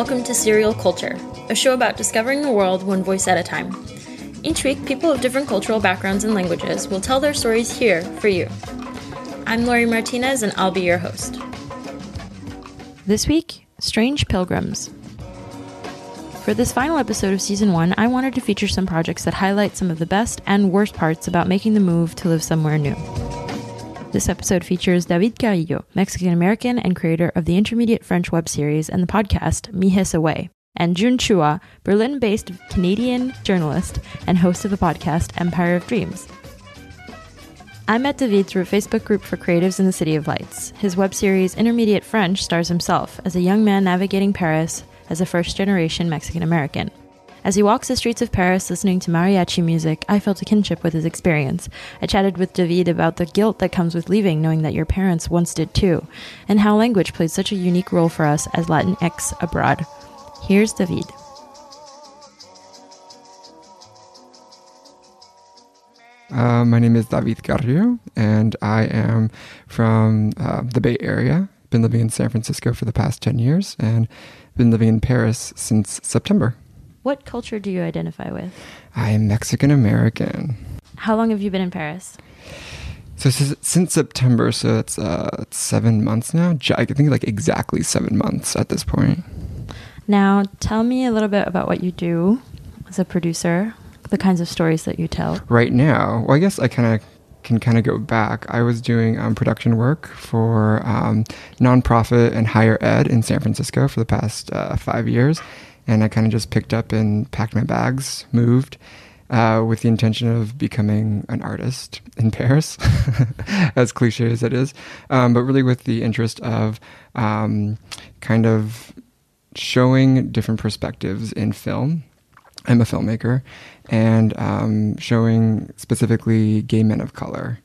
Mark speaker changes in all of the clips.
Speaker 1: welcome to Serial Culture, a show about discovering the world one voice at a time. Each week, people of different cultural backgrounds and languages will tell their stories here for you. I'm Lori Martinez, and I'll be your host. This week, Strange Pilgrims. For this final episode of season one, I wanted to feature some projects that highlight some of the best and worst parts about making the move to live somewhere new. This episode features David Carrillo, Mexican American and creator of the intermediate French web series and the podcast Mijes Away, and June Chua, Berlin based Canadian journalist and host of the podcast Empire of Dreams. I met David through a Facebook group for creatives in the City of Lights. His web series Intermediate French stars himself as a young man navigating Paris as a first generation Mexican American. As he walks the streets of Paris listening to mariachi music, I felt a kinship with his experience. I chatted with David about the guilt that comes with leaving, knowing that your parents once did too, and how language plays such a unique role for us as Latinx abroad. Here's David.
Speaker 2: Uh, my name is David Carrillo, and I am from uh, the Bay Area. Been living in San Francisco for the past 10 years and been living in Paris since September.
Speaker 1: What culture do you identify with?
Speaker 2: I am Mexican American.
Speaker 1: How long have you been in Paris?
Speaker 2: So since September, so it's uh, seven months now. I think like exactly seven months at this point.
Speaker 1: Now, tell me a little bit about what you do as a producer, the kinds of stories that you tell.
Speaker 2: Right now, well, I guess I kind of can kind of go back. I was doing um, production work for um, nonprofit and higher ed in San Francisco for the past uh, five years and I kind of just picked up and packed my bags, moved. Uh, with the intention of becoming an artist in Paris, as cliche as it is, um, but really with the interest of um, kind of showing different perspectives in film. I'm a filmmaker, and um, showing specifically gay men of color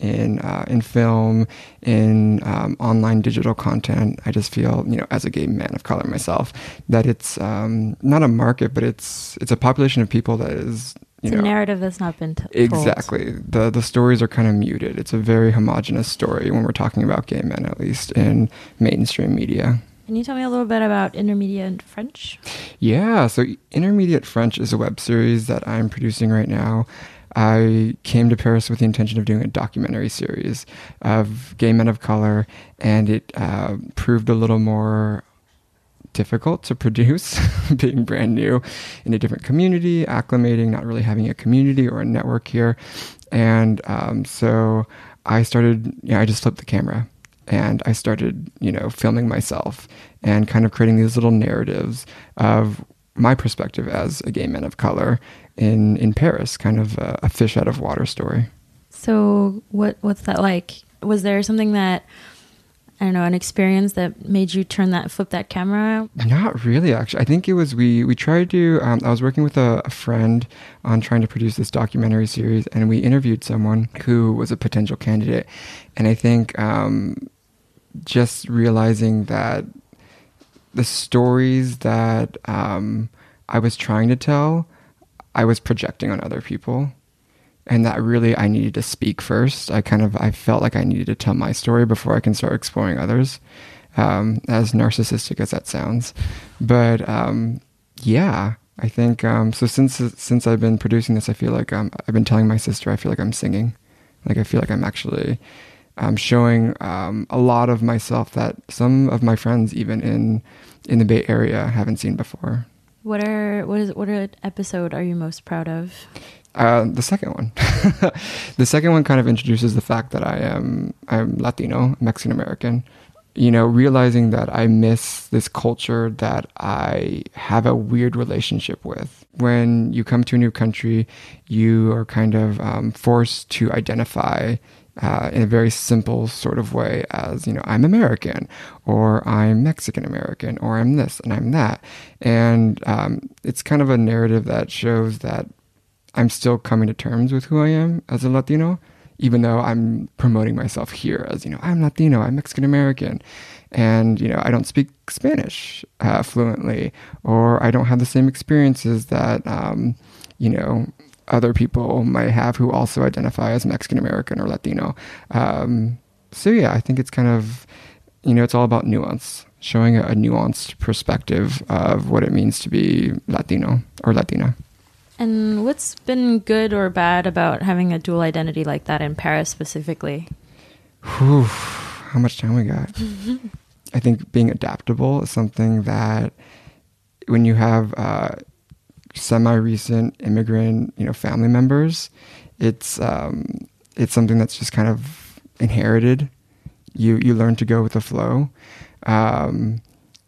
Speaker 2: in uh, in film, in um, online digital content. I just feel, you know, as a gay man of color myself, that it's um, not a market, but it's it's a population of people that is. You
Speaker 1: it's
Speaker 2: know,
Speaker 1: a narrative that's not been t-
Speaker 2: exactly the the stories are kind of muted. It's a very homogenous story when we're talking about gay men, at least in mainstream media.
Speaker 1: Can you tell me a little bit about Intermediate French?
Speaker 2: Yeah, so Intermediate French is a web series that I'm producing right now. I came to Paris with the intention of doing a documentary series of gay men of color, and it uh, proved a little more difficult to produce, being brand new in a different community, acclimating, not really having a community or a network here. And um, so I started, you know, I just flipped the camera and I started, you know, filming myself and kind of creating these little narratives of my perspective as a gay man of color in in Paris, kind of a, a fish out of water story.
Speaker 1: So what what's that like? Was there something that I don't know, an experience that made you turn that, flip that camera?
Speaker 2: Not really, actually. I think it was we we tried to. Um, I was working with a, a, friend on trying to produce this documentary series, and we interviewed someone who was a potential candidate, and I think um, just realizing that the stories that um, I was trying to tell I was projecting on other people and that really I needed to speak first. I kind of I felt like I needed to tell my story before I can start exploring others. Um, as narcissistic as that sounds, but um, yeah, I think um, so. Since since I've been producing this, I feel like um, I've been telling my sister I feel like I'm singing, like I feel like I'm actually um, showing um, a lot of myself that some of my friends, even in in the Bay Area, haven't seen before.
Speaker 1: What are what is what episode are you most proud of?
Speaker 2: Uh, the second one. the second one kind of introduces the fact that I am I'm Latino, Mexican American. You know, realizing that I miss this culture that I have a weird relationship with. When you come to a new country, you are kind of um, forced to identify uh, in a very simple sort of way as, you know, I'm American or I'm Mexican American or I'm this and I'm that. And um, it's kind of a narrative that shows that I'm still coming to terms with who I am as a Latino, even though I'm promoting myself here as, you know, I'm Latino, I'm Mexican American. And, you know, I don't speak Spanish uh, fluently or I don't have the same experiences that, um, you know, other people might have who also identify as Mexican American or Latino. Um, so yeah, I think it's kind of, you know, it's all about nuance. showing a, a nuanced perspective of what it means to be Latino or Latina.
Speaker 1: And what's been good or bad about having a dual identity like that in Paris specifically?
Speaker 2: Whew, how much time we got? I think being adaptable is something that when you have uh, semi-recent immigrant, you know, family members, it's um, it's something that's just kind of inherited. You you learn to go with the flow, um,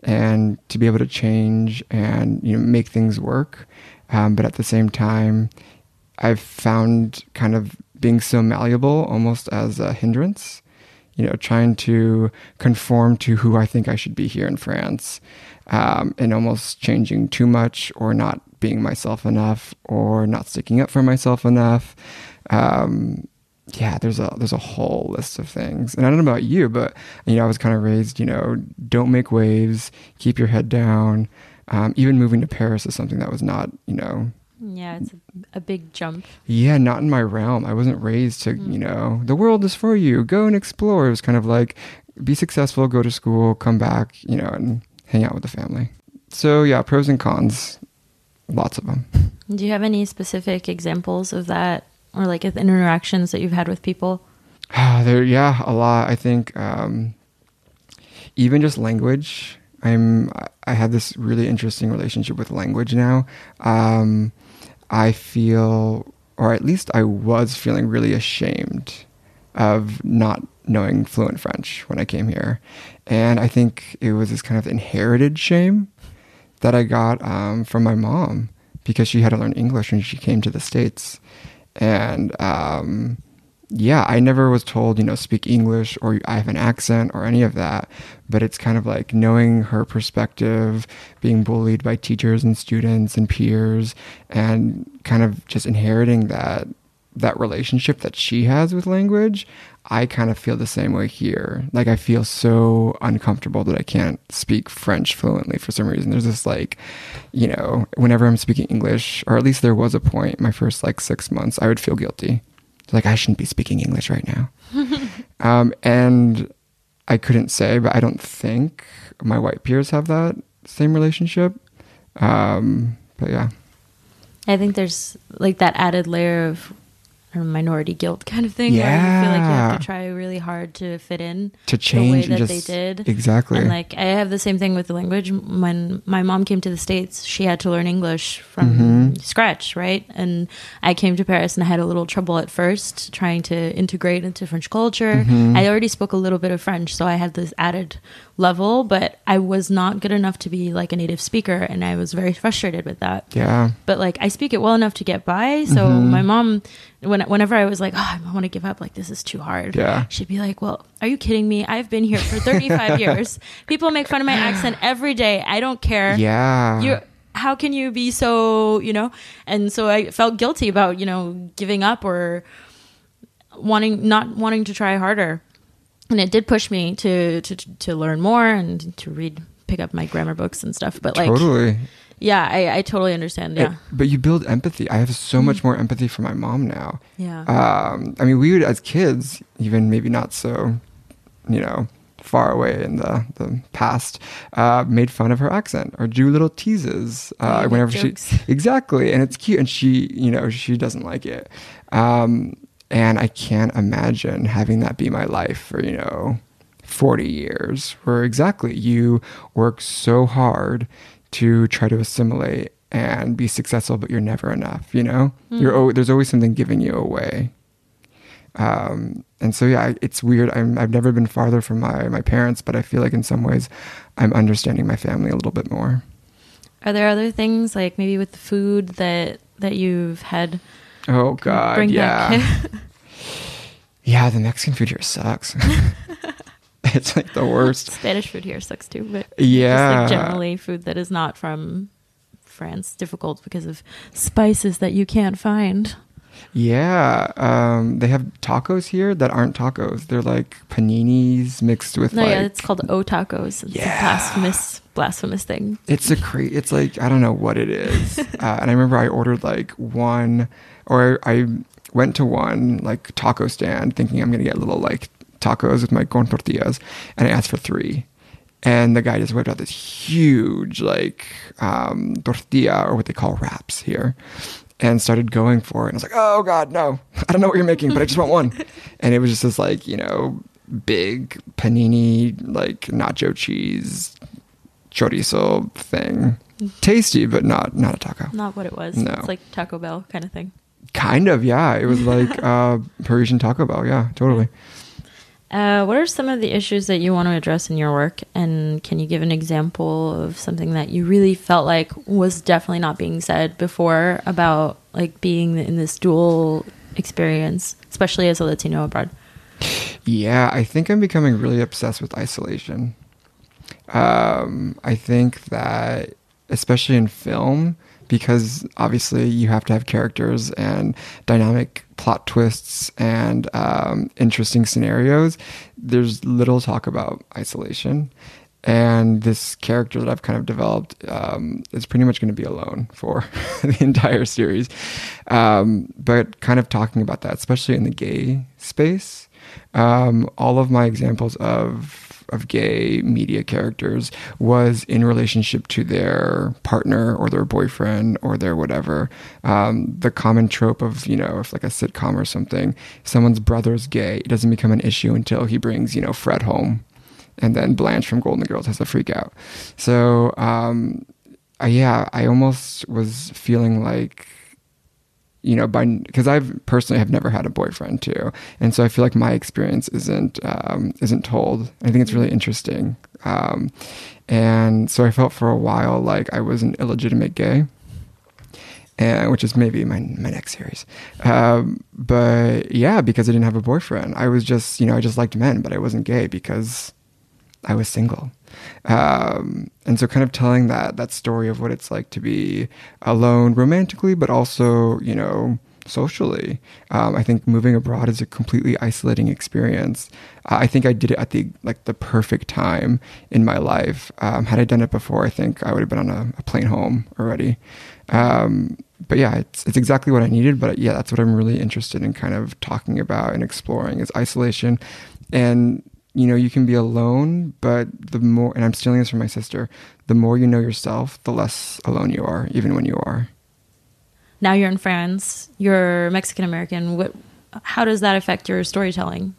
Speaker 2: and to be able to change and you know make things work. Um, but at the same time, I've found kind of being so malleable almost as a hindrance. You know, trying to conform to who I think I should be here in France, um, and almost changing too much or not being myself enough or not sticking up for myself enough. Um, yeah, there's a there's a whole list of things. And I don't know about you, but you know, I was kind of raised, you know, don't make waves, keep your head down. Um, even moving to Paris is something that was not, you know,
Speaker 1: Yeah, it's a, a big jump.
Speaker 2: yeah, not in my realm. I wasn't raised to, you know, the world is for you. Go and explore. It was kind of like be successful, go to school, come back, you know, and hang out with the family. So yeah, pros and cons, lots of them.
Speaker 1: Do you have any specific examples of that or like interactions that you've had with people?
Speaker 2: there, yeah, a lot. I think um, even just language. I'm. I have this really interesting relationship with language now. Um, I feel, or at least I was feeling really ashamed of not knowing fluent French when I came here, and I think it was this kind of inherited shame that I got um, from my mom because she had to learn English when she came to the states, and um, yeah, I never was told, you know, speak English or I have an accent or any of that. But it's kind of like knowing her perspective, being bullied by teachers and students and peers, and kind of just inheriting that that relationship that she has with language. I kind of feel the same way here. Like I feel so uncomfortable that I can't speak French fluently for some reason. There's this like, you know, whenever I'm speaking English, or at least there was a point, my first like six months, I would feel guilty like I shouldn't be speaking English right now. um, and I couldn't say, but I don't think my white peers have that same relationship. Um, but yeah,
Speaker 1: I think there's like that added layer of or minority guilt kind of thing. Where you feel like you have to try really hard to fit in
Speaker 2: to
Speaker 1: the way
Speaker 2: change
Speaker 1: that
Speaker 2: and
Speaker 1: they did.
Speaker 2: exactly.
Speaker 1: And like I have the same thing with the language. When my mom came to the states, she had to learn English from
Speaker 2: Mm-hmm.
Speaker 1: scratch, right? And I came to Paris and I had a little trouble at first trying to integrate into French culture.
Speaker 2: Mm-hmm.
Speaker 1: I already spoke a little bit of French, so I had this added level, but I was not good enough to be like a native speaker, and I was very frustrated with that
Speaker 2: yeah,
Speaker 1: but like I speak it well enough to get by. So
Speaker 2: Mm-hmm.
Speaker 1: my mom, when whenever I was like, oh, I want to give up, like this is too hard.
Speaker 2: Yeah.
Speaker 1: she'd be like, well, are you kidding me? I've been here for 35 years. People make fun of my accent every day. I don't care.
Speaker 2: yeah,
Speaker 1: You, how can you be so, you know? And so I felt guilty about, you know, giving up or wanting, not wanting to try harder. And it did push me to, to, to learn more and to read, pick up my grammar books and stuff. But like,
Speaker 2: totally.
Speaker 1: Yeah, I, I totally understand. Yeah.
Speaker 2: It- but you build empathy. I have so much more empathy for my mom now.
Speaker 1: Yeah.
Speaker 2: um, I mean, we would as kids, even maybe not so, you know, far away in the the past, uh, made fun of her accent or do little teases uh, whenever
Speaker 1: jokes.
Speaker 2: she exactly, and it's cute, and she, you know, she doesn't like it, um, and I can't imagine having that be my life for you know. 40 years where exactly you work so hard to try to assimilate and be successful but you're never enough you know? You're al- there's always something giving you away. Um, and so yeah it's weird. I'm, i've never been farther from my, my parents but i feel like in some ways i'm understanding my family a little bit more.
Speaker 1: Are there other things like maybe with the food that that you've had
Speaker 2: oh god yeah. Yeah the mexican food here sucks it's like the worst
Speaker 1: Spanish food here sucks too, but
Speaker 2: Yeah.
Speaker 1: just like generally food that is not from France difficult because of spices that you can't find.
Speaker 2: Yeah, um, they have tacos here that aren't tacos. They're like paninis mixed with
Speaker 1: No,
Speaker 2: like.
Speaker 1: yeah, it's called O'Tacos. It's
Speaker 2: Yeah.
Speaker 1: a blasphemous, blasphemous thing.
Speaker 2: It's a cra- It's like I don't know what it is. uh, and I remember I ordered like one, or I went to one like taco stand thinking I'm gonna get a little like tacos with my corn tortillas, and I asked for three, and the guy just whipped out this huge like um, tortilla or what they call wraps here and started going for it. And i was like oh god no. I don't know what you're making but i just want one. And it was just this like you know big panini like nacho cheese chorizo thing. Tasty but not not a taco.
Speaker 1: Not what it was.
Speaker 2: No.
Speaker 1: It's like Taco Bell kind of thing.
Speaker 2: kind of yeah. It was like uh parisian taco bell yeah totally
Speaker 1: Uh, what are some of the issues that you want to address in your work? And can you give an example of something that you really felt like was definitely not being said before about like being in this dual experience, especially as a Latino abroad?
Speaker 2: Yeah, I think I'm becoming really obsessed with isolation. Um, I think that, especially in film, because obviously you have to have characters and dynamic plot twists and um, interesting scenarios, there's little talk about isolation. And this character that I've kind of developed um, is pretty much going to be alone for the entire series. Um, but kind of talking about that, especially in the gay space, um, all of my examples of of gay media characters was in relationship to their partner or their boyfriend or their whatever. Um, the common trope of you know, if like a sitcom or something, someone's brother's gay, it doesn't become an issue until he brings you know Fred home, and then Blanche from Golden Girls has a freak out. So um, yeah, I almost was feeling like you know, by because I've personally have never had a boyfriend too, and so I feel like my experience isn't um, isn't told. I think it's really interesting, um, and so I felt for a while like I was an illegitimate gay, and which is maybe my my next series. Um, but yeah, because I didn't have a boyfriend, I was just you know I just liked men, but I wasn't gay because I was single. Um, and so kind of telling that that story of what it's like to be alone romantically, but also, you know, socially. Um, I think moving abroad is a completely isolating experience. Uh, I think I did it at the like the perfect time in my life. Um, had I done it before, I think I would have been on a, a plane home already. Um, but yeah, it's it's exactly what I needed. But yeah, that's what I'm really interested in, kind of talking about and exploring is isolation, and you know, you can be alone, but the more, and I'm stealing this from my sister, the more you know yourself, the less alone you are, even when you are.
Speaker 1: Now you're in France. You're Mexican American. What? How does that affect your storytelling?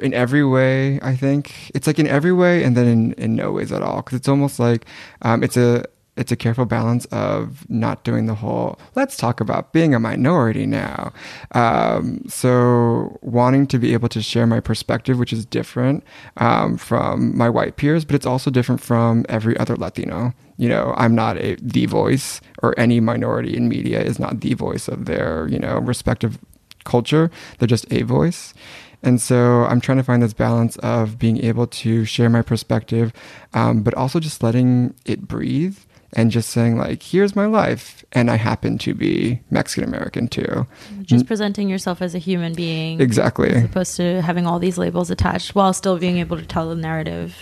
Speaker 2: In every way, I think it's like in every way, and then in, in no ways at all, because it's almost like um, it's a it's a careful balance of not doing the whole let's talk about being a minority now. Um, so wanting to be able to share my perspective which is different um, from my white peers but it's also different from every other latino. You know i'm not a the voice or any minority in media is not the voice of their you know respective culture. They're just a voice. And so I'm trying to find this balance of being able to share my perspective, um, but also just letting it breathe and just saying like here's my life and i happen to be mexican american too
Speaker 1: Just presenting yourself as a human being.
Speaker 2: exactly
Speaker 1: As opposed to having all these labels attached while still being able to tell the narrative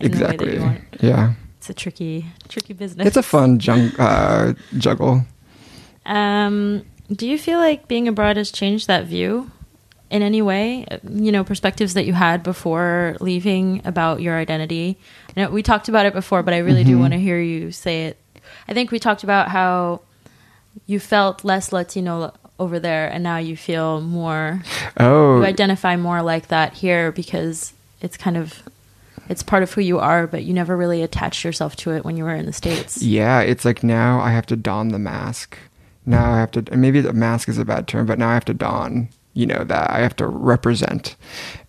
Speaker 1: in the way that
Speaker 2: exactly
Speaker 1: you want.
Speaker 2: yeah
Speaker 1: It's a tricky, tricky business.
Speaker 2: it's a fun jung- uh, juggle
Speaker 1: Um, do you feel like being abroad has changed that view in any way? You know, perspectives that you had before leaving about your identity. Know we talked about it before, but I really do want to hear you say it. I think we talked about how you felt less Latino over there, and now you feel more.
Speaker 2: oh
Speaker 1: You identify more like that here because it's kind of. It's part of who you are, but you never really attached yourself to it when you were in the States.
Speaker 2: yeah it's like now i have to don the mask now i have to and maybe the mask is a bad term but now i have to don you know that i have to represent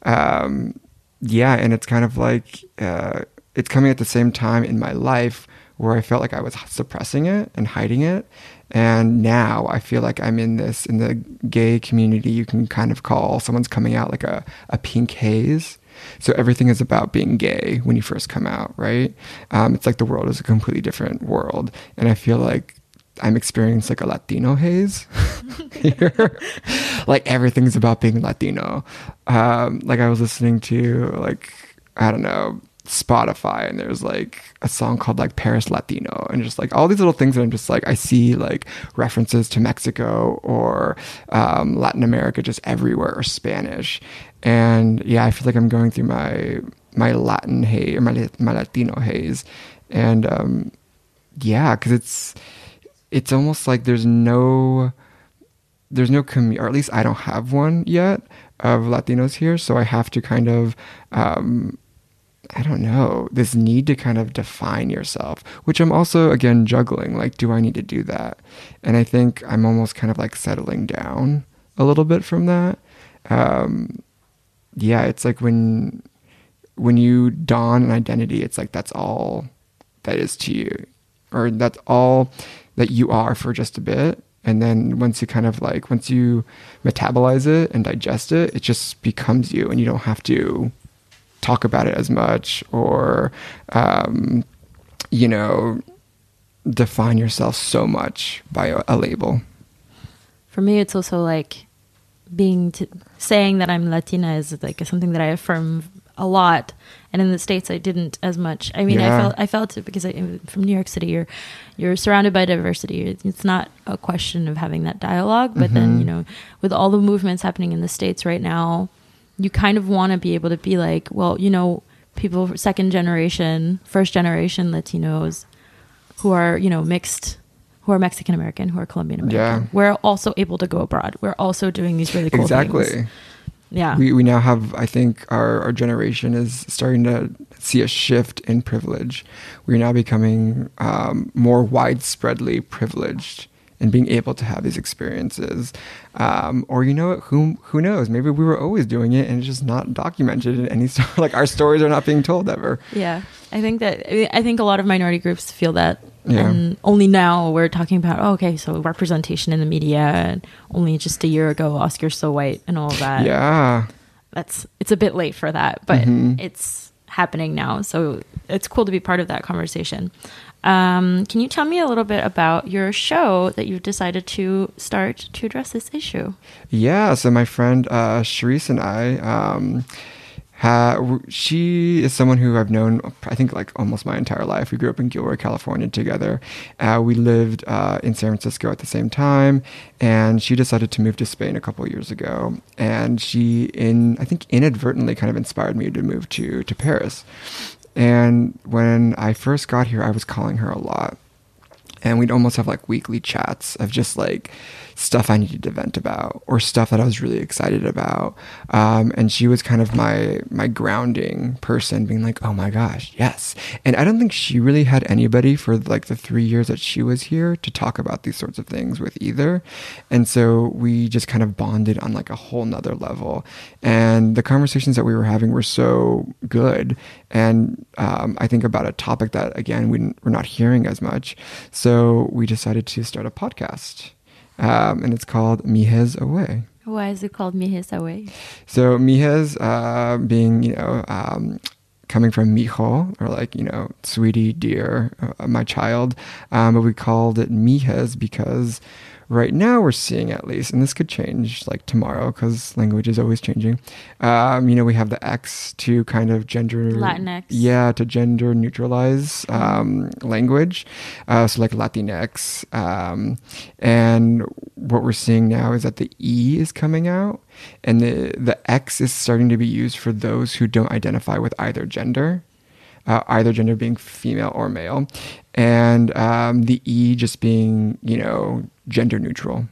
Speaker 2: um, yeah and it's kind of like uh, it's coming at the same time in my life where i felt like i was suppressing it and hiding it and now i feel like i'm in this in the gay community you can kind of call someone's coming out like a, a pink haze so everything is about being gay when you first come out, right? Um, it's like the world is a completely different world, and I feel like I'm experiencing like a Latino haze here. like everything's about being Latino. Um, like I was listening to like I don't know Spotify, and there's like a song called like Paris Latino, and just like all these little things that I'm just like I see like references to Mexico or um, Latin America just everywhere or Spanish, and yeah, I feel like I'm going through my my Latin haze or my my Latino haze, and um, yeah, because it's it's almost like there's no there's no community, or at least I don't have one yet of Latinos here, so I have to kind of um, I don't know, this need to kind of define yourself, which I'm also, again, juggling. Like, do I need to do that? And I think I'm almost kind of like settling down a little bit from that. Um, yeah, it's like when when you don an identity, it's like that's all that is to you, or that's all that you are for just a bit. And then once you kind of like once you metabolize it and digest it, it just becomes you, and you don't have to talk about it as much or um, you know define yourself so much by a, a label
Speaker 1: for me it's also like being t- saying that i'm latina is like something that i affirm a lot and in the states i didn't as much i mean yeah. i felt i felt it because I, from new york city you're you're surrounded by diversity it's not a question of having that dialogue but mm-hmm. then you know with all the movements happening in the states right now you kind of want to be able to be like, well, you know, people second generation, first generation Latinos who are, you know, mixed who are Mexican American, who are Colombian American. Yeah. We're also able to go abroad. We're also doing these really cool exactly. things. Exactly. Yeah.
Speaker 2: We we now have I think our, our generation is starting to see a shift in privilege. We're now becoming um, more widespreadly privileged and being able to have these experiences. Um, or you know who who knows? Maybe we were always doing it and it's just not documented in any story. Like our stories are not being told ever.
Speaker 1: Yeah, I think that I think a lot of minority groups feel that. Yeah. And only now we're talking about oh, okay, so representation in the media. And only just a year ago, Oscar's so white and all that.
Speaker 2: Yeah,
Speaker 1: that's it's a bit late for that, but mm-hmm. it's happening now. So it's cool to be part of that conversation. Um, can you tell me a little bit about your show that you've decided to start to address this issue?
Speaker 2: Yeah, so my friend uh, Charisse and I, um, ha- she is someone who I've known, I think, like almost my entire life. We grew up in Gilroy, California together. Uh, we lived uh, in San Francisco at the same time, and she decided to move to Spain a couple years ago. And she, in I think, inadvertently, kind of inspired me to move to to Paris. And when I first got here, I was calling her a lot. And we'd almost have like weekly chats of just like, stuff I needed to vent about or stuff that I was really excited about. Um, and she was kind of my my grounding person, being like, "Oh my gosh, yes." And I don't think she really had anybody for like the three years that she was here to talk about these sorts of things with either. And so we just kind of bonded on like a whole nother level. And the conversations that we were having were so good. And um, I think about a topic that again we, we're not hearing as much. So we decided to start a podcast um, and it's called Mijes Away.
Speaker 1: Why is it called Mijes Away?
Speaker 2: So Mijes, uh, being you know, um, coming from mijo or like you know, sweetie, dear, uh, my child, um, but we called it Mijes because right now we're seeing at least, and this could change like tomorrow because language is always changing. Um, you know, we have the X to kind of gender
Speaker 1: Latinx,
Speaker 2: yeah, to gender neutralize um, language. Uh, so like Latinx, um, and what we're seeing now is that the E is coming out, and the the X is starting to be used for those who don't identify with either gender. Uh, either gender being female or male, and um, the E just being, you know, gender neutral.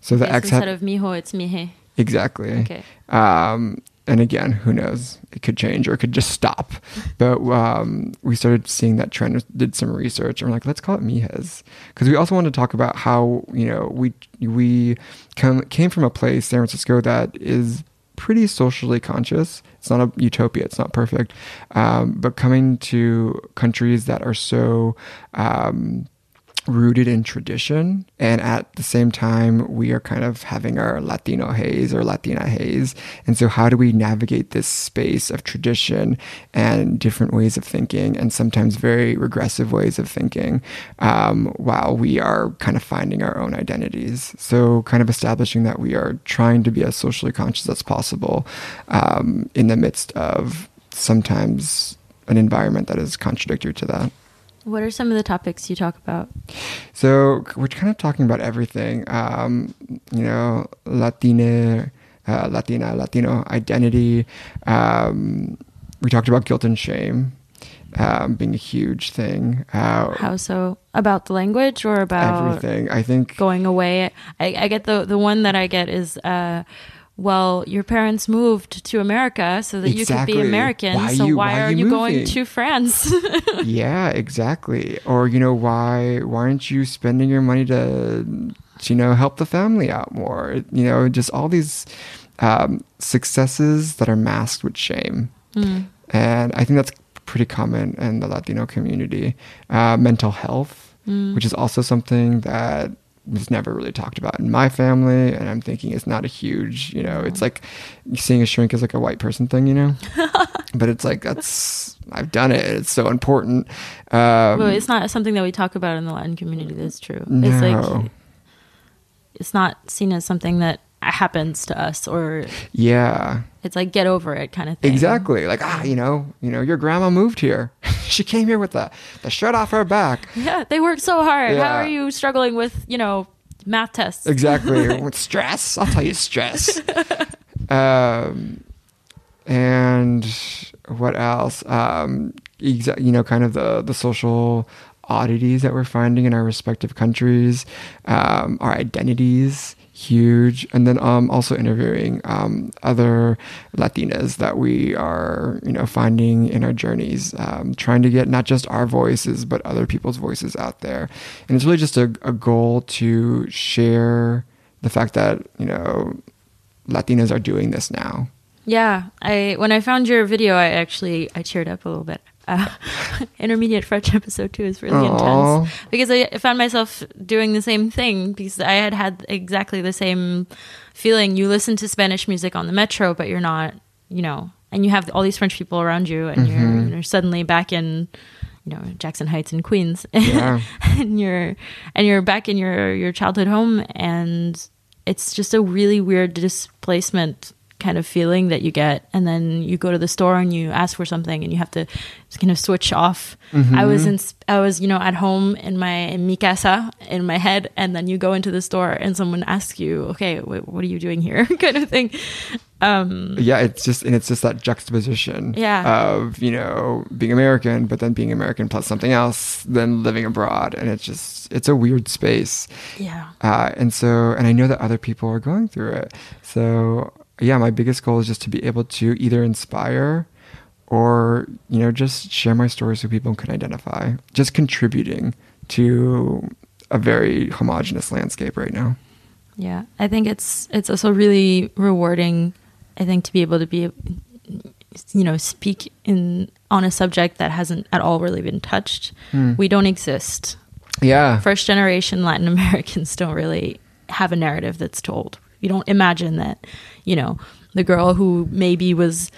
Speaker 1: So the X instead ha- of mijo, it's mije.
Speaker 2: Exactly.
Speaker 1: Okay.
Speaker 2: Um, and again, who knows? It could change or it could just stop. but um, we started seeing that trend. Did some research, and we're like, let's call it mijes, because we also wanted to talk about how you know we we come, came from a place, San Francisco, that is pretty socially conscious. It's not a utopia. It's not perfect, um, but coming to countries that are so um, rooted in tradition. And at the same time, we are kind of having our Latino haze or Latina haze. And so, how do we navigate this space of tradition and different ways of thinking, and sometimes very regressive ways of thinking, um, while we are kind of finding our own identities? So, kind of establishing that we are trying to be as socially conscious as possible um, in the midst of sometimes an environment that is contradictory to that.
Speaker 1: What are some of the topics you talk about?
Speaker 2: So we're kind of talking about everything. Um, you know, Latina, uh, Latina, Latino identity. Um, we talked about guilt and shame um, being a huge thing. Uh,
Speaker 1: How so? About the language or about
Speaker 2: everything. I think
Speaker 1: going away? I, I get the the one that I get is. Uh, well, your parents moved to America so that you could be American.
Speaker 2: Why
Speaker 1: so
Speaker 2: you-
Speaker 1: why,
Speaker 2: why
Speaker 1: are
Speaker 2: you
Speaker 1: you going to France?
Speaker 2: yeah, exactly. Or you know, why why aren't you spending your money to, to, you know help the family out more? You know, just all these um, successes that are masked with shame, and I think that's pretty common in the Latino community. Uh, mental health, which is also something that was never really talked about in my family, and I'm thinking it's not a huge. You know, it's like seeing a shrink is like a white person thing. You know. but it's like that's I've done it. It's so important. Um,
Speaker 1: well, it's not something that we talk about in the Latin community. That's true. It's
Speaker 2: No.
Speaker 1: like it's not seen as something that happens to us, or
Speaker 2: yeah,
Speaker 1: it's like get over it kind of thing.
Speaker 2: exactly. Like ah, you know, you know, your grandma moved here. she came here with the the shirt off her back.
Speaker 1: Yeah, they work so hard. How are you struggling with you know math tests?
Speaker 2: Exactly. with stress, I'll tell you, stress. um, and what else? Um, exa- you know, kind of the the social oddities that we're finding in our respective countries, um, our identities, huge, and then um, also interviewing um, other Latinas that we are, you know, finding in our journeys, um, trying to get not just our voices but other people's voices out there, and it's really just a, a goal to share the fact that you know Latinas are doing this now.
Speaker 1: Yeah, I when I found your video, I actually I cheered up a little bit. Uh, intermediate French episode two is really
Speaker 2: Aw.
Speaker 1: intense because I found myself doing the same thing because I had had exactly the same feeling. You listen to Spanish music on the metro, but you're not, you know, and you have all these French people around you, and you're, you're suddenly back in, you know, Jackson Heights in Queens,
Speaker 2: Yeah.
Speaker 1: and you're and you're back in your your childhood home, and it's just a really weird displacement kind of feeling that you get and then you go to the store and you ask for something and you have to kind of switch off. I was in i was you know at home in my in mi casa in my head and then you go into the store and someone asks you okay wh- what are you doing here? kind of thing. Um
Speaker 2: yeah it's just and it's just that juxtaposition
Speaker 1: Yeah.
Speaker 2: of you know being american but then being american plus something else then living abroad and it's just it's a weird space.
Speaker 1: Yeah.
Speaker 2: Uh, and so and i know that other people are going through it. So yeah my biggest goal is just to be able to either inspire or you know just share my story so people can identify just contributing to a very homogenous landscape right now
Speaker 1: Yeah, I think it's it's also really rewarding. I think to be able to be, you know, speak in on a subject that hasn't at all really been touched. Hmm. We don't exist.
Speaker 2: yeah
Speaker 1: First generation Latin Americans don't really have a narrative that's told. You don't imagine that, you know, the girl who maybe was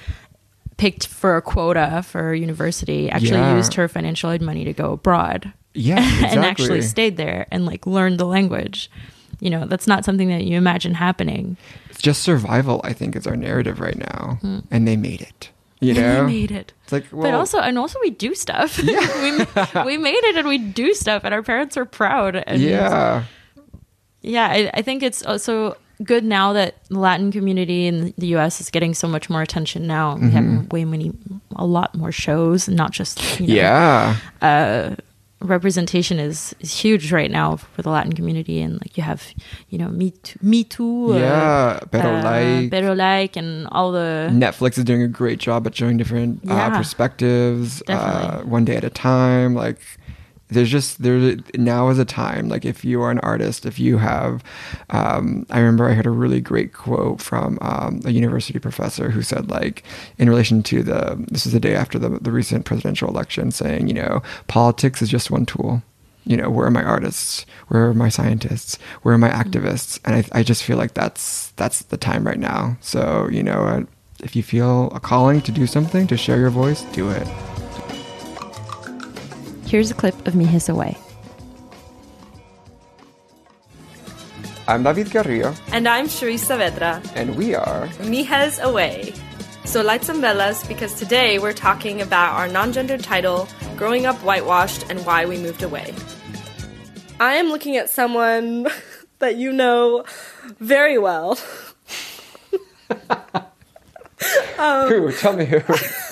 Speaker 1: picked for a quota for university actually
Speaker 2: Yeah.
Speaker 1: used her financial aid money to go abroad
Speaker 2: yeah exactly.
Speaker 1: and actually stayed there and like learned the language. You know, that's not something that you imagine happening.
Speaker 2: it's just survival i think is our narrative right now hmm. and they made it you know
Speaker 1: we made it.
Speaker 2: it's like
Speaker 1: but also, and also, we do stuff. we we made it, and we do stuff, and our parents are proud. And
Speaker 2: yeah
Speaker 1: yeah. I, I think it's uh, also good now that the Latin community in the U.S. is getting so much more attention now. We have way many, a lot more shows, and not just you know,
Speaker 2: yeah
Speaker 1: uh, representation is is huge right now for the Latin community, and like you have, you know, Me Too, Me Too, uh,
Speaker 2: yeah better
Speaker 1: uh,
Speaker 2: like
Speaker 1: Pero like, and all the
Speaker 2: Netflix is doing a great job at showing different
Speaker 1: Yeah.
Speaker 2: uh, perspectives, uh, one day at a time. Like, there's just there now is a time. Like, if you are an artist, if you have, um, I remember I heard a really great quote from um, a university professor who said, like, in relation to the this is the day after the the recent presidential election, saying, you know, politics is just one tool. You know, where are my artists? Where are my scientists? Where are my activists? And I, I just feel like that's that's the time right now. So you know, if you feel a calling to do something, to share your voice, do it.
Speaker 1: Here's a clip of Mijes Away.
Speaker 2: I'm David Carrillo,
Speaker 3: And I'm Cherise Saavedra.
Speaker 2: and we are
Speaker 3: Mijes Away. So light some velas because today we're talking about our non-gendered title, Growing Up Whitewashed and Why We Moved Away. I am looking at someone that you know very well.
Speaker 2: who? Tell me who.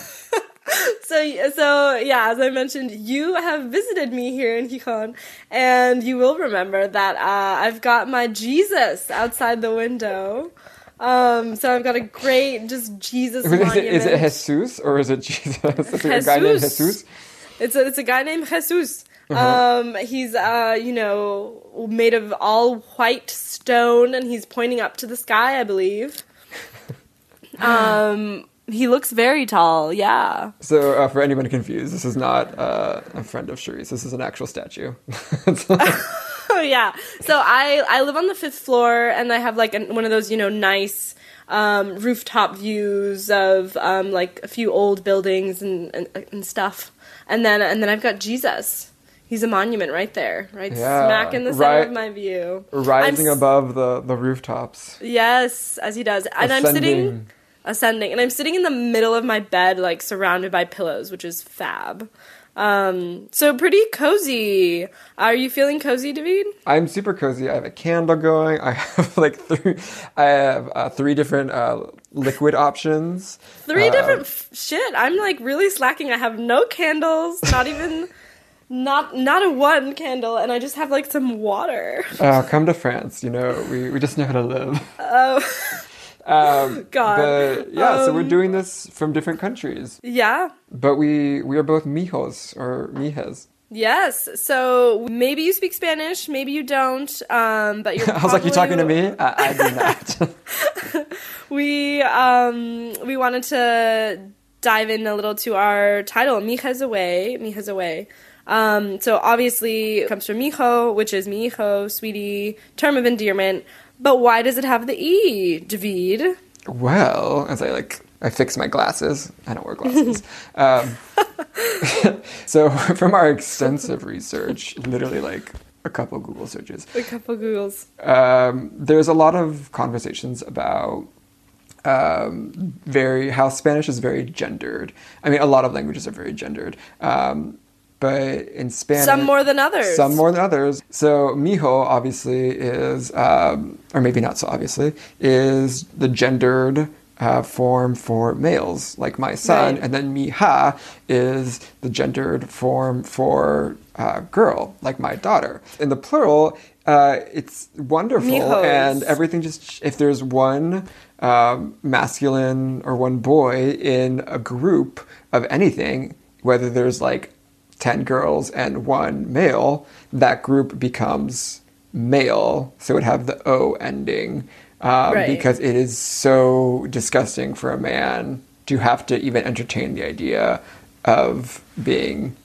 Speaker 3: so so yeah, as I mentioned, you have visited me here in Gijón, and you will remember that uh, I've got my Jesus outside the window. Um, so I've got a great just Jesus
Speaker 2: Is it,
Speaker 3: monument.
Speaker 2: is it Jesus or is it Jesus? Is there a guy named
Speaker 3: Jesus. It's a, it's a guy named Jesus.
Speaker 2: Uh-huh.
Speaker 3: Um, he's uh, you know, made of all white stone, and he's pointing up to the sky, I believe. um, he looks very tall. Yeah.
Speaker 2: So, uh, for anyone confused, this is not uh, a friend of Sharice. This is an actual statue.
Speaker 3: Yeah. So I I live on the fifth floor, and I have like an, one of those you know nice um, rooftop views of um, like a few old buildings and, and and stuff, and then and then I've got Jesus. He's a monument right there, right
Speaker 2: Yeah,
Speaker 3: smack in the center
Speaker 2: right-
Speaker 3: of my view.
Speaker 2: Rising
Speaker 3: I'm
Speaker 2: above the, the rooftops.
Speaker 3: Yes, as he does. And I'm sitting
Speaker 2: Ascending.
Speaker 3: and I'm sitting in the middle of my bed like surrounded by pillows, which is fab. Um so pretty cozy. Are you feeling cozy, David?
Speaker 2: I'm super cozy. I have a candle going. I have like three. I have uh, three different uh, liquid options.
Speaker 3: Three
Speaker 2: Uh,
Speaker 3: different f- shit. I'm like really slacking. I have no candles, not even not not a one candle and I just have like some water.
Speaker 2: Uh, come to France. You know, we, we just know how to live.
Speaker 3: Oh,
Speaker 2: Um,
Speaker 3: God.
Speaker 2: But yeah, so we're
Speaker 3: Um,
Speaker 2: doing this from different countries,
Speaker 3: yeah.
Speaker 2: but we we are both mijos or mijas.
Speaker 3: Yes. So maybe you speak Spanish, maybe you don't. Um, but you're
Speaker 2: I was like, "You talking to me?" I, I do not.
Speaker 3: we um we wanted to dive in a little to our title Mijes Away Mijes Away um so obviously it comes from mijo which is mi hijo sweetie term of endearment but why does it have the e david
Speaker 2: Well, as I like, I fix my glasses. I don't wear glasses. um, so, from our extensive research, literally like a couple Google searches,
Speaker 3: a couple googles
Speaker 2: um, there's a lot of conversations about um, very how Spanish is very gendered. I mean, a lot of languages are very gendered. Um, but in Spanish,
Speaker 3: some more than others
Speaker 2: some more than others. So mijo obviously is, um, or maybe not so obviously, is the gendered uh, form for males, like my son,
Speaker 3: Right.
Speaker 2: and then mija is the gendered form for uh, girl, like my daughter. In the plural, uh, it's wonderful,
Speaker 3: Mijos.
Speaker 2: and everything just if there's one um, masculine or one boy in a group of anything, whether there's like 10 girls and one male, that group becomes male. So it would have the O ending um,
Speaker 3: Right.
Speaker 2: because it is so disgusting for a man to have to even entertain the idea of being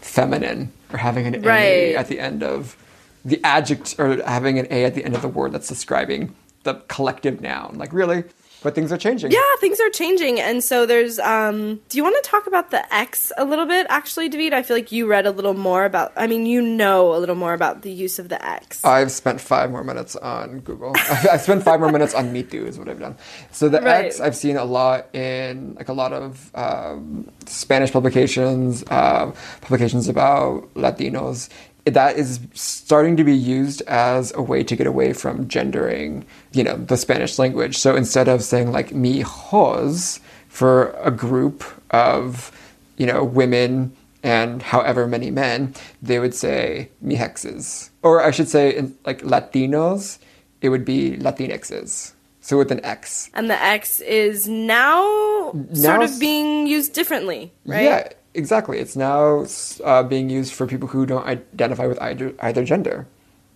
Speaker 2: feminine or having an
Speaker 3: Right.
Speaker 2: A at the end of the adjective or having an A at the end of the word that's describing the collective noun. Like, really? But things are changing.
Speaker 3: yeah things are changing and so there's um do you want to talk about the x a little bit actually david i feel like you read a little more about i mean you know a little more about the use of the x
Speaker 2: I've spent five more minutes on Google. I've spent five more minutes on Meet Do is what I've done. So the
Speaker 3: Right.
Speaker 2: X I've seen a lot in like a lot of um, Spanish publications, uh, publications about Latinos. That is starting to be used as a way to get away from gendering, you know, the Spanish language. So instead of saying like mijos for a group of, you know, women and however many men, they would say mihexes. Or I should say, in, like Latinos, it would be Latinxes. So with an X.
Speaker 3: and the x is now, sort of being used differently right
Speaker 2: Yeah, exactly. It's now uh, being used for people who don't identify with either, either gender.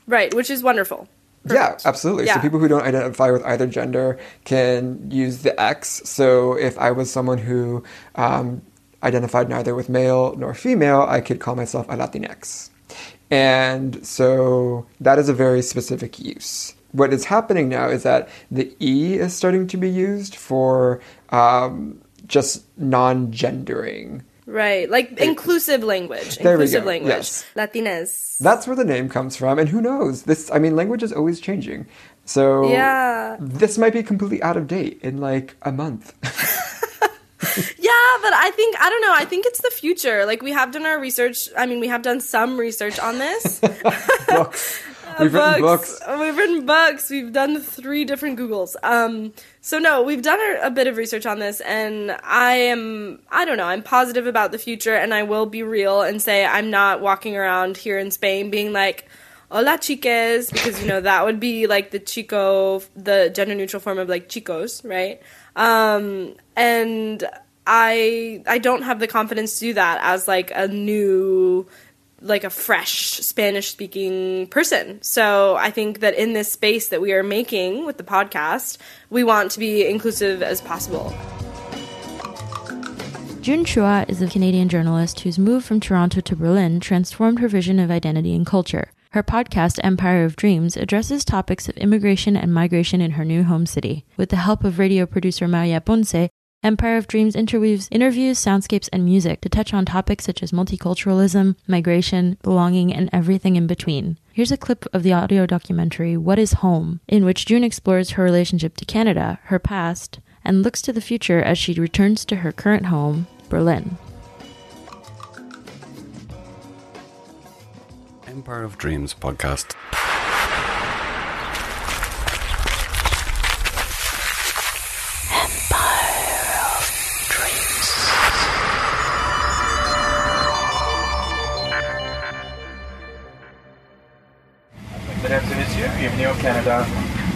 Speaker 3: right which is wonderful
Speaker 2: Yeah, absolutely. So people who don't identify with either gender can use the X. So if I was someone who um, identified neither with male nor female, I could call myself a Latinx. And so that is a very specific use. What is happening now is that the E is starting to be used for um, just non gendering.
Speaker 3: Right like inclusive language
Speaker 2: There we
Speaker 3: inclusive
Speaker 2: go,
Speaker 3: language
Speaker 2: yes.
Speaker 3: latinas
Speaker 2: That's where the name comes from, and who knows? This, I mean, language is always changing. So
Speaker 3: Yeah.
Speaker 2: this might be completely out of date in like a month.
Speaker 3: Yeah, but I think I don't know. I think it's the future. Like we have done our research. I mean, we have done some research on this.
Speaker 2: Books. We've written books.
Speaker 3: We've written books. We've done three different Googles. Um, so no, we've done a, a bit of research on this, and I am, I don't know, I'm positive about the future, and I will be real and say I'm not walking around here in Spain being like, hola chiques, because you know that would be like the chico, the gender neutral form of like chicos, right? Um, and I I don't have the confidence to do that as like a new like a fresh Spanish speaking person. So I think that in this space that we are making with the podcast, we want to be inclusive as possible.
Speaker 1: June Chua is a Canadian journalist whose move from Toronto to Berlin transformed her vision of identity and culture. Her podcast, Empire of Dreams, addresses topics of immigration and migration in her new home city. With the help of radio producer Maria Ponce, Empire of Dreams interweaves interviews, soundscapes, and music to touch on topics such as multiculturalism, migration, belonging, and everything in between. Here's a clip of the audio documentary What is Home, in which June explores her relationship to Canada, her past, and looks to the future as she returns to her current home, Berlin.
Speaker 4: Empire of Dreams podcast.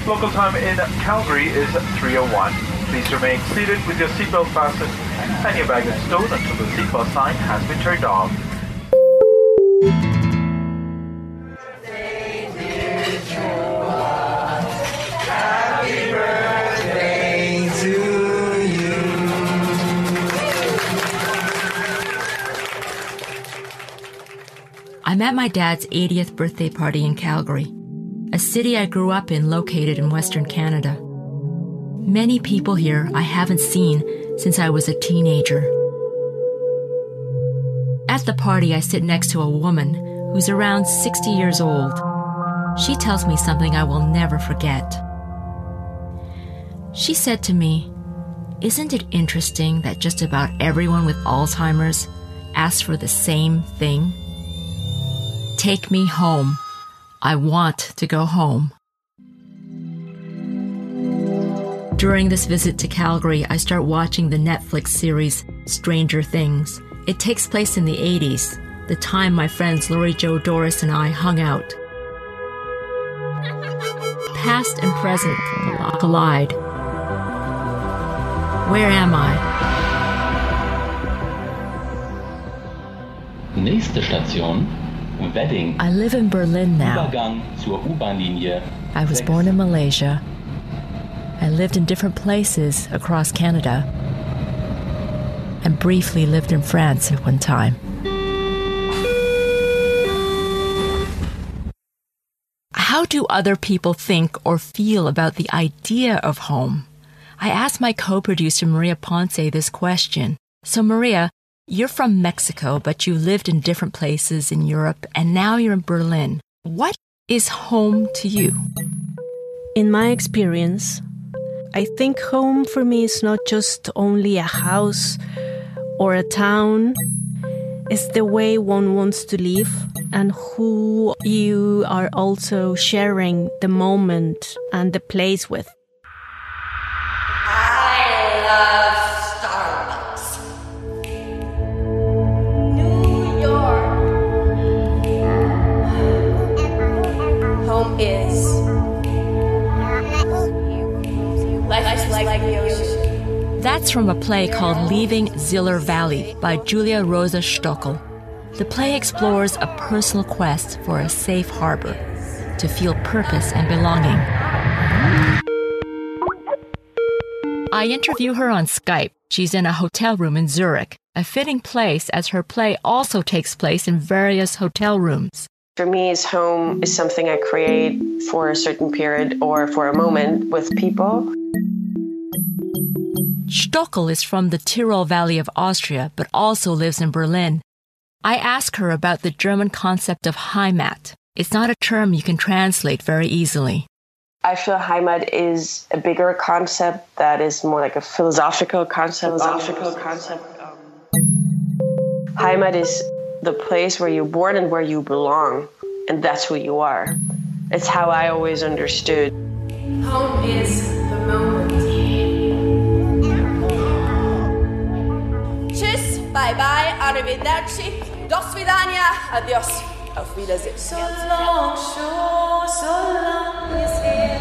Speaker 5: Local time in Calgary is 3.01. Please remain seated with your seatbelt fastened and your baggage stowed until the seatbelt sign has been turned off.
Speaker 6: I'm at my dad's 80th birthday party in Calgary, a city I grew up in located in Western Canada. Many people here I haven't seen since I was a teenager. At the party, I sit next to a woman who's around 60 years old. She tells me something I will never forget. She said to me, Isn't it interesting that just about everyone with Alzheimer's asks for the same thing? Take me home. I want to go home. During this visit to Calgary, I start watching the Netflix series Stranger Things. It takes place in the 80s, the time my friends Lori Joe Doris and I hung out. Past and present collide. Where am I?
Speaker 7: Nächste Station.
Speaker 6: I live in Berlin now. I was born in Malaysia. I lived in different places across Canada and briefly lived in France at one time. How do other people think or feel about the idea of home? I asked my co producer Maria Ponce this question. So, Maria, you're from Mexico, but you lived in different places in Europe, and now you're in Berlin. What is home to you?
Speaker 8: In my experience, I think home for me is not just only a house or a town, it's the way one wants to live and who you are also sharing the moment and the place with.
Speaker 6: That's from a play called Leaving Ziller Valley by Julia Rosa Stockel. The play explores a personal quest for a safe harbor, to feel purpose and belonging. I interview her on Skype. She's in a hotel room in Zurich, a fitting place as her play also takes place in various hotel rooms.
Speaker 9: For me, is home is something I create for a certain period or for a moment with people.
Speaker 6: Stockel is from the Tyrol Valley of Austria, but also lives in Berlin. I ask her about the German concept of Heimat. It's not a term you can translate very easily.
Speaker 9: I feel Heimat is a bigger concept that is more like a philosophical concept. Philosophical concept. Um. Heimat is the place where you're born and where you belong, and that's who you are. It's how I always understood.
Speaker 10: Home is the moment.
Speaker 11: Bye bye, arrivederci, adios, auf Wiedersehen.
Speaker 10: So long shore, so long is here.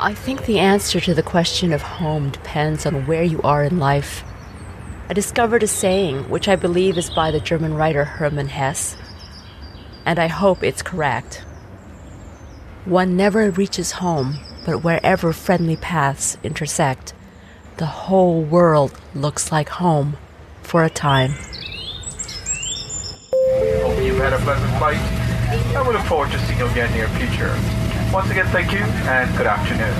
Speaker 6: I think the answer to the question of home depends on where you are in life. I discovered a saying which I believe is by the German writer Hermann Hesse, and I hope it's correct. One never reaches home, but wherever friendly paths intersect, the whole world looks like home for a time.
Speaker 5: Hope you've had a pleasant flight, and we look forward to seeing you again in near future. Once again, thank you, and good afternoon.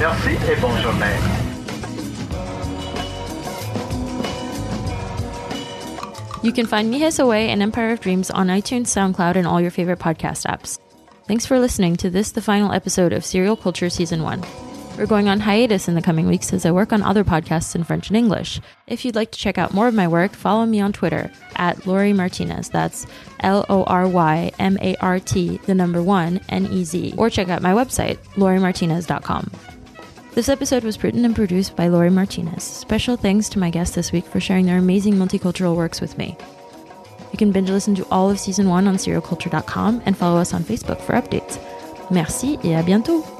Speaker 5: Merci et bonne journée.
Speaker 1: You can find Mijes Away and Empire of Dreams on iTunes, SoundCloud, and all your favorite podcast apps. Thanks for listening to this, the final episode of Serial Culture Season 1. We're going on hiatus in the coming weeks as I work on other podcasts in French and English. If you'd like to check out more of my work, follow me on Twitter at Lory Martinez. That's L O R Y M A R T, the number one, N E Z. Or check out my website, lorymartinez.com. This episode was written and produced by Lory Martinez. Special thanks to my guests this week for sharing their amazing multicultural works with me. You can binge listen to all of season one on serialculture.com and follow us on Facebook for updates. Merci et à bientôt!